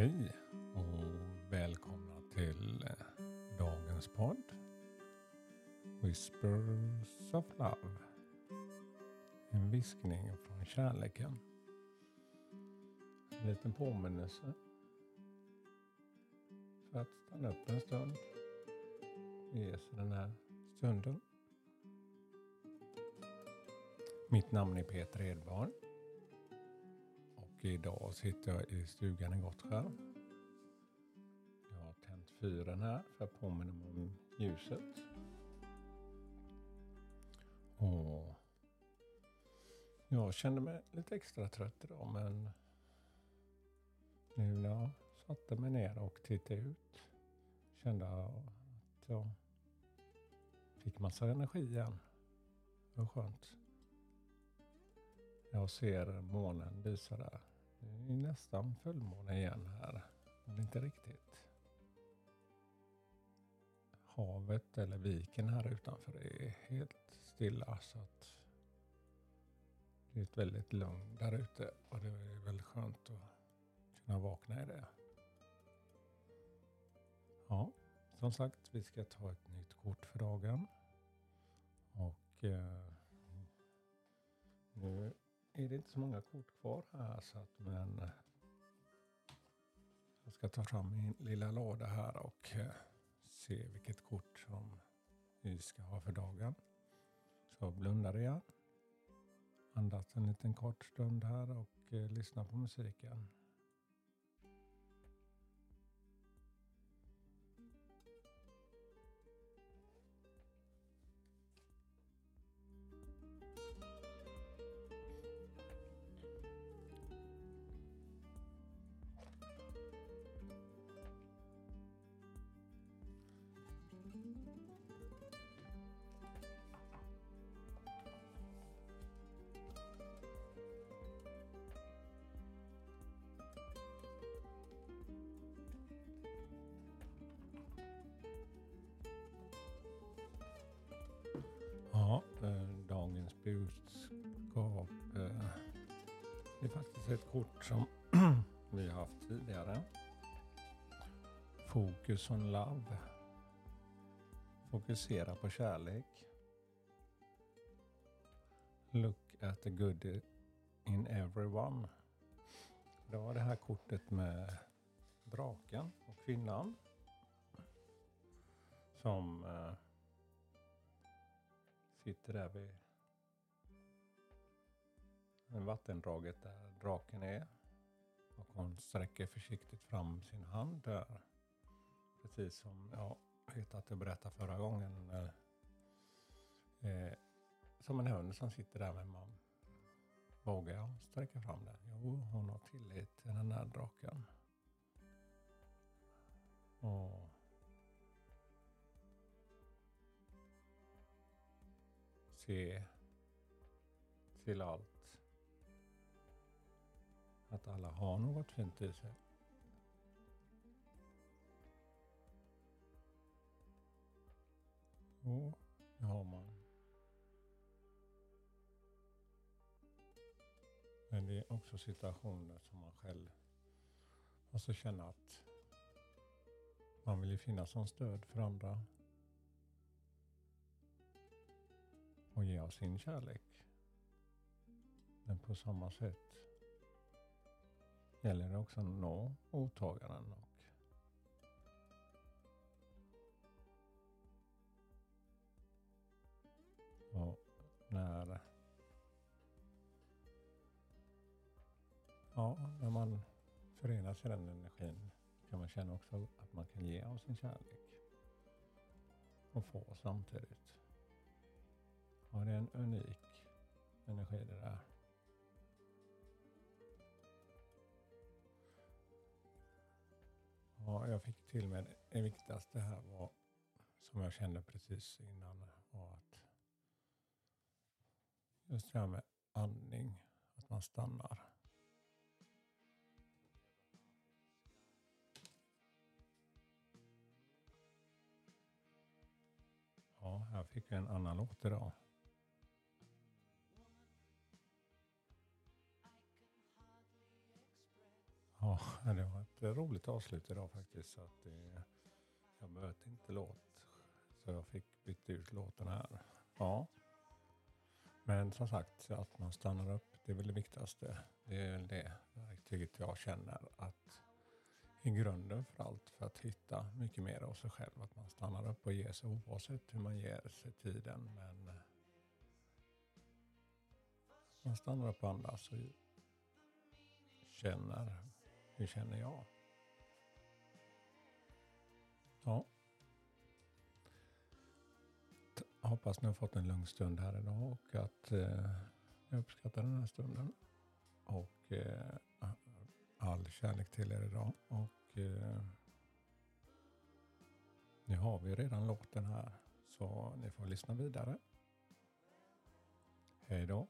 Hej och välkomna till eh, dagens podd Whispers of Love. En viskning från kärleken. En liten påminnelse för att stanna upp en stund och ge sig den här stunden. Mitt namn är Peter Edvarn idag sitter jag i stugan i Gottskär. Jag har tänt fyren här för att påminna mig om ljuset. Och jag kände mig lite extra trött idag men nu när jag satte mig ner och tittade ut kände jag att jag fick massa energi igen. Det var skönt. Jag ser månen lysa där. Det är nästan fullmåne igen här. Men inte riktigt. Havet eller viken här utanför är helt stilla så att det är ett väldigt lugn där ute och det är väldigt skönt att kunna vakna i det. Ja, som sagt, vi ska ta ett nytt kort för dagen. Och eh, nu är det inte så många kort kvar här så att men eh, jag ska ta fram min lilla låda här och eh, se vilket kort som vi ska ha för dagen. Så blundar igen. Andas en liten kort stund här och eh, lyssnar på musiken. Ett kort som vi har haft tidigare. Focus on love. Fokusera på kärlek. Look at the good in everyone. Det var det här kortet med draken och kvinnan. Som eh, sitter där vid vattendraget där draken är. Och hon sträcker försiktigt fram sin hand där. Precis som jag vet att du berättade förra gången. Eh, eh, som en hund som sitter där med man. Vågar jag sträcka fram den? Jo, hon har tillit till den här draken. Och se till allt. Att alla har något fint i sig. Och det har man. Men det är också situationer som man själv måste känna att man vill ju finnas som stöd för andra. och ge av sin kärlek. Men på samma sätt gäller det också att nå mottagaren. Och och när, ja, när man förenas i den energin kan man känna också att man kan ge av sin kärlek och få samtidigt. Ja, det är en unik energi det där. Ja, jag fick till mig det viktigaste här var, som jag kände precis innan, var att just det här med andning, att man stannar. Ja, här fick vi en annan låt idag. Ja, det var ett roligt avslut idag faktiskt. Så att det, jag mötte inte låt, så jag fick byta ut låten här. Ja. Men som sagt, att man stannar upp, det är väl det viktigaste. Det är väl det verktyget jag känner att i grunden för allt för att hitta mycket mer av sig själv. Att man stannar upp och ger sig oavsett hur man ger sig tiden. Men eh, man stannar upp och andas och känner, hur känner jag? Ja. Hoppas ni har fått en lugn stund här idag och att eh, ni uppskattar den här stunden. Och eh, all kärlek till er idag. Och eh, nu har vi redan låten här så ni får lyssna vidare. Hej då.